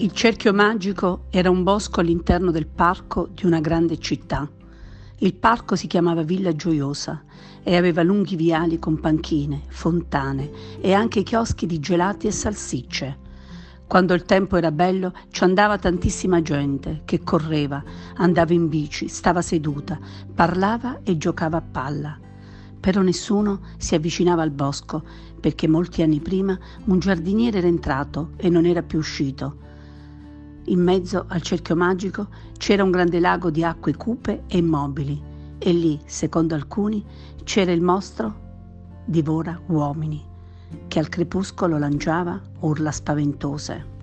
Il cerchio magico era un bosco all'interno del parco di una grande città. Il parco si chiamava Villa Gioiosa e aveva lunghi viali con panchine, fontane e anche chioschi di gelati e salsicce. Quando il tempo era bello ci andava tantissima gente che correva, andava in bici, stava seduta, parlava e giocava a palla. Però nessuno si avvicinava al bosco perché molti anni prima un giardiniere era entrato e non era più uscito in mezzo al cerchio magico c'era un grande lago di acque cupe e immobili e lì, secondo alcuni, c'era il mostro divora uomini che al crepuscolo lanciava urla spaventose.